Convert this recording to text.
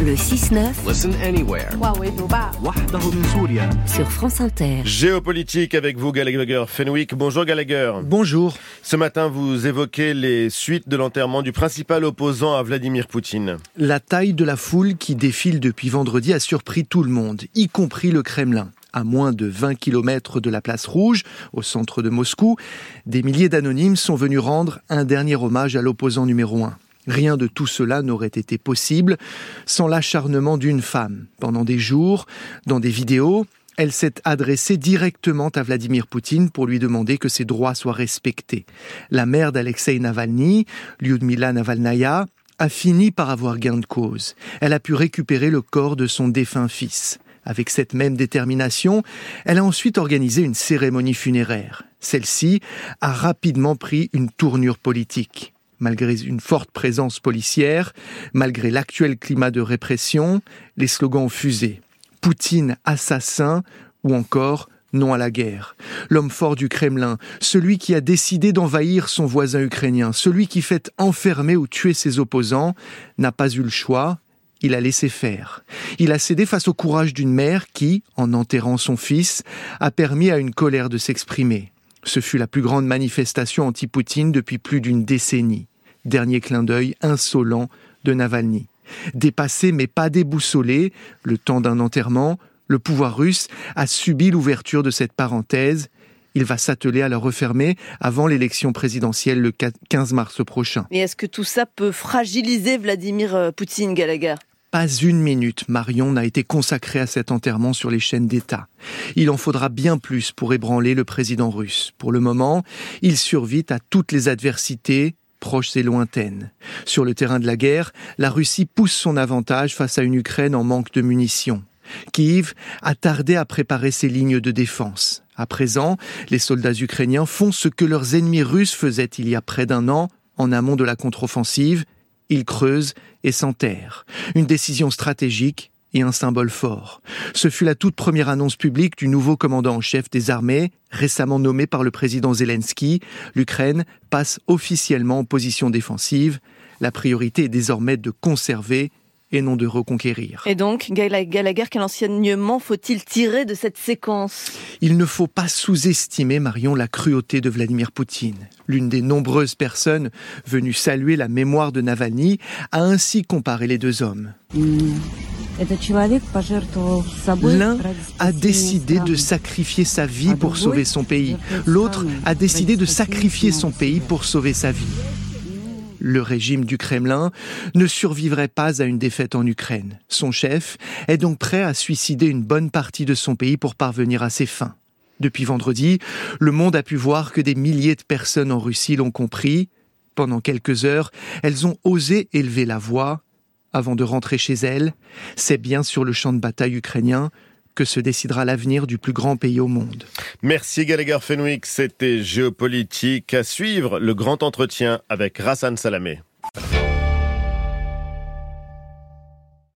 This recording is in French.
Le 6-9. Listen anywhere. Sur France Inter. Géopolitique avec vous, Gallagher Fenwick. Bonjour Gallagher. Bonjour. Ce matin, vous évoquez les suites de l'enterrement du principal opposant à Vladimir Poutine. La taille de la foule qui défile depuis vendredi a surpris tout le monde, y compris le Kremlin à moins de 20 km de la place Rouge, au centre de Moscou, des milliers d'anonymes sont venus rendre un dernier hommage à l'opposant numéro un. Rien de tout cela n'aurait été possible sans l'acharnement d'une femme. Pendant des jours, dans des vidéos, elle s'est adressée directement à Vladimir Poutine pour lui demander que ses droits soient respectés. La mère d'Alexei Navalny, Lyudmila Navalnaya, a fini par avoir gain de cause. Elle a pu récupérer le corps de son défunt fils. Avec cette même détermination, elle a ensuite organisé une cérémonie funéraire. Celle-ci a rapidement pris une tournure politique. Malgré une forte présence policière, malgré l'actuel climat de répression, les slogans ont fusé. Poutine assassin ou encore non à la guerre. L'homme fort du Kremlin, celui qui a décidé d'envahir son voisin ukrainien, celui qui fait enfermer ou tuer ses opposants, n'a pas eu le choix, il a laissé faire. Il a cédé face au courage d'une mère qui, en enterrant son fils, a permis à une colère de s'exprimer. Ce fut la plus grande manifestation anti-Poutine depuis plus d'une décennie. Dernier clin d'œil insolent de Navalny. Dépassé mais pas déboussolé, le temps d'un enterrement, le pouvoir russe a subi l'ouverture de cette parenthèse. Il va s'atteler à la refermer avant l'élection présidentielle le 15 mars prochain. Et est-ce que tout ça peut fragiliser Vladimir euh, Poutine, Gallagher? Pas une minute, Marion, n'a été consacrée à cet enterrement sur les chaînes d'État. Il en faudra bien plus pour ébranler le président russe. Pour le moment, il survit à toutes les adversités, proches et lointaines. Sur le terrain de la guerre, la Russie pousse son avantage face à une Ukraine en manque de munitions. Kiev a tardé à préparer ses lignes de défense. À présent, les soldats ukrainiens font ce que leurs ennemis russes faisaient il y a près d'un an, en amont de la contre-offensive, il creuse et s'enterre. Une décision stratégique et un symbole fort. Ce fut la toute première annonce publique du nouveau commandant en chef des armées, récemment nommé par le président Zelensky. L'Ukraine passe officiellement en position défensive. La priorité est désormais de conserver et non de reconquérir. Et donc, Gallagher, quel enseignement faut-il tirer de cette séquence? Il ne faut pas sous-estimer, Marion, la cruauté de Vladimir Poutine. L'une des nombreuses personnes venues saluer la mémoire de Navalny a ainsi comparé les deux hommes. L'un a décidé de sacrifier sa vie pour sauver son pays. L'autre a décidé de sacrifier son pays pour sauver sa vie le régime du Kremlin ne survivrait pas à une défaite en Ukraine. Son chef est donc prêt à suicider une bonne partie de son pays pour parvenir à ses fins. Depuis vendredi, le monde a pu voir que des milliers de personnes en Russie l'ont compris. Pendant quelques heures, elles ont osé élever la voix. Avant de rentrer chez elles, c'est bien sur le champ de bataille ukrainien que se décidera l'avenir du plus grand pays au monde. Merci Gallagher Fenwick, c'était Géopolitique. À suivre le grand entretien avec Rassan Salamé.